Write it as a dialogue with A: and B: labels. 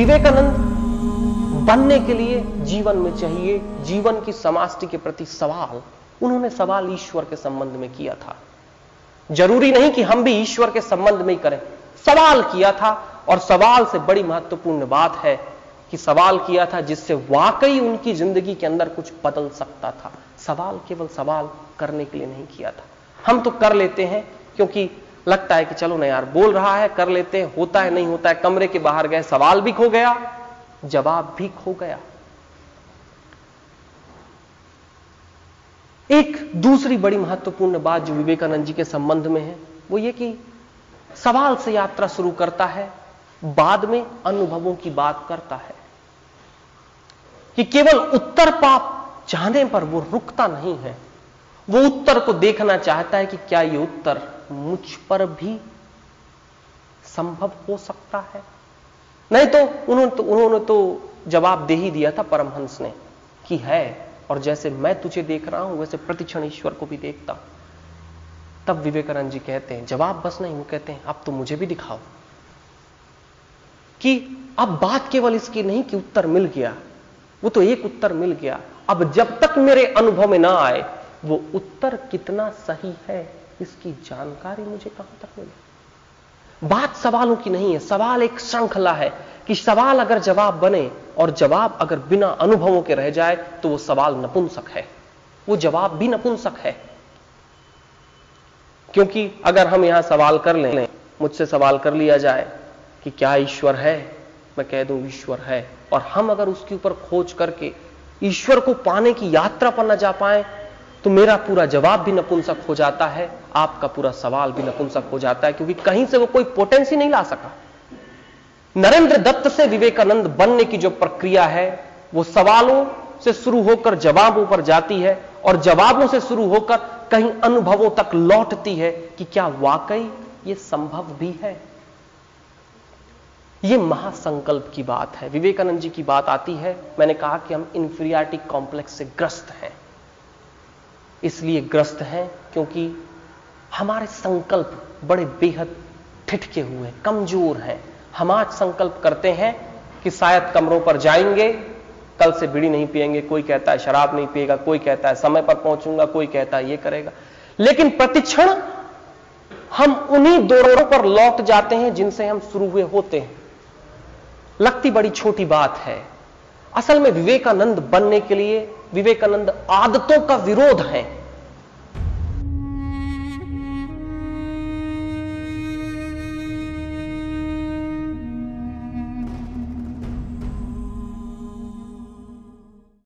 A: विवेकानंद बनने के लिए जीवन में चाहिए, जीवन की समाष्टि के प्रति सवाल। उन्होंने सवाल ईश्वर के संबंध में किया था। ज़रूरी नहीं कि हम भी ईश्वर के संबंध में ही करें। सवाल किया था और सवाल से बड़ी महत्वपूर्ण बात है कि सवाल किया था जिससे वाकई उनकी ज़िंदगी के अंदर कुछ बदल सकता था। सवाल केवल सवाल करने के लिए नहीं किया था। हम तो कर लेते हैं, क्योंकि लगता है कि चलो ना यार, बोल रहा है, कर लेते हैं, होता है, नहीं होता है, कमरे के बाहर गए, सवाल भी खो गया, जवाब भी खो गया। एक दूसरी बड़ी महत्वपूर्ण बात जो विवेकानंद जी के संबंध में है, वो ये कि सवाल से यात्रा शुरू करता है, बाद में अनुभवों की बात करता है। कि केवल उत्तर पाप चाहने पर वो रुकता नहीं है, वो उत्तर को देखना चाहता है कि क्या ये उत्तर मुझ पर भी संभव हो सकता है। नहीं तो उन्होंने तो उन्होंने तो जवाब दे ही दिया था परमहंस ने कि है, और जैसे मैं तुझे देख रहा हूँ, वैसे प्रतिक्षण ईश्वर को भी देखता। हूँ तब विवेकानंद जी कहते हैं, जवाब बस नहीं, वो कहते हैं, अब तो मुझे भी दिखाओ। कि अब बात केवल इसकी नहीं कि उत्तर मिल गया, वो तो एक उत्तर मिल गया। अब जब तक मेरे अनुभव में ना आए, वो उत्तर कितना सही है? इसकी जानकारी मुझे कहाँ तक मिले? बात सवालों की नहीं है, सवाल एक श्रृंखला है कि सवाल अगर जवाब बने और जवाब अगर बिना अनुभवों के रह जाए तो वो सवाल नपुंसक है। वो जवाब भी नपुंसक है। क्योंकि अगर हम यहाँ सवाल कर लें, मुझसे सवाल कर लिया जाए कि क्या ईश्वर है, मैं कह दूँ ईश्वर है, और हम अगर उसके ऊपर खोज करके ईश्वर को पाने की यात्रा पर न जा पाए तो मेरा पूरा जवाब भी नपुंसक हो जाता है, आपका पूरा सवाल भी नपुंसक हो जाता है, क्योंकि कहीं से वो कोई पोटेंसी नहीं ला सका। नरेंद्र दत्त से विवेकानंद बनने की जो प्रक्रिया है, वो सवालों से शुरू होकर जवाबों पर जाती है, और जवाबों से शुरू होकर कहीं अनुभवों तक लौटती है कि क्या वाकई ये संभव भी है? ये महासंकल्प की बात है। विवेकानंद जी की बात आती है, मैंने कहा कि हम इंफीरियरिटी कॉम्प्लेक्स से ग्रस्त हैं। इसलिए ग्रस्त हैं क्योंकि हमारे संकल्प बड़े बेहद ठिठके हुए कमज़ोर हैं। हम आज संकल्प करते हैं कि शायद कमरों पर जाएँगे, कल से बीड़ी नहीं पिएँगे कोई कहता है शराब नहीं पिएगा, कोई कहता है समय पर पहुंचूँगा, कोई कहता है ये करेगा। लेकिन प्रतिक्षण हम उन्हीं दौरों पर लौट जाते हैं जिनसे हम शुरू हुए होते हैं। लगती बड़ी छोटी बात है असल में विवेकानंद बनने के लिए विवेकानंद आदतों का विरोध है।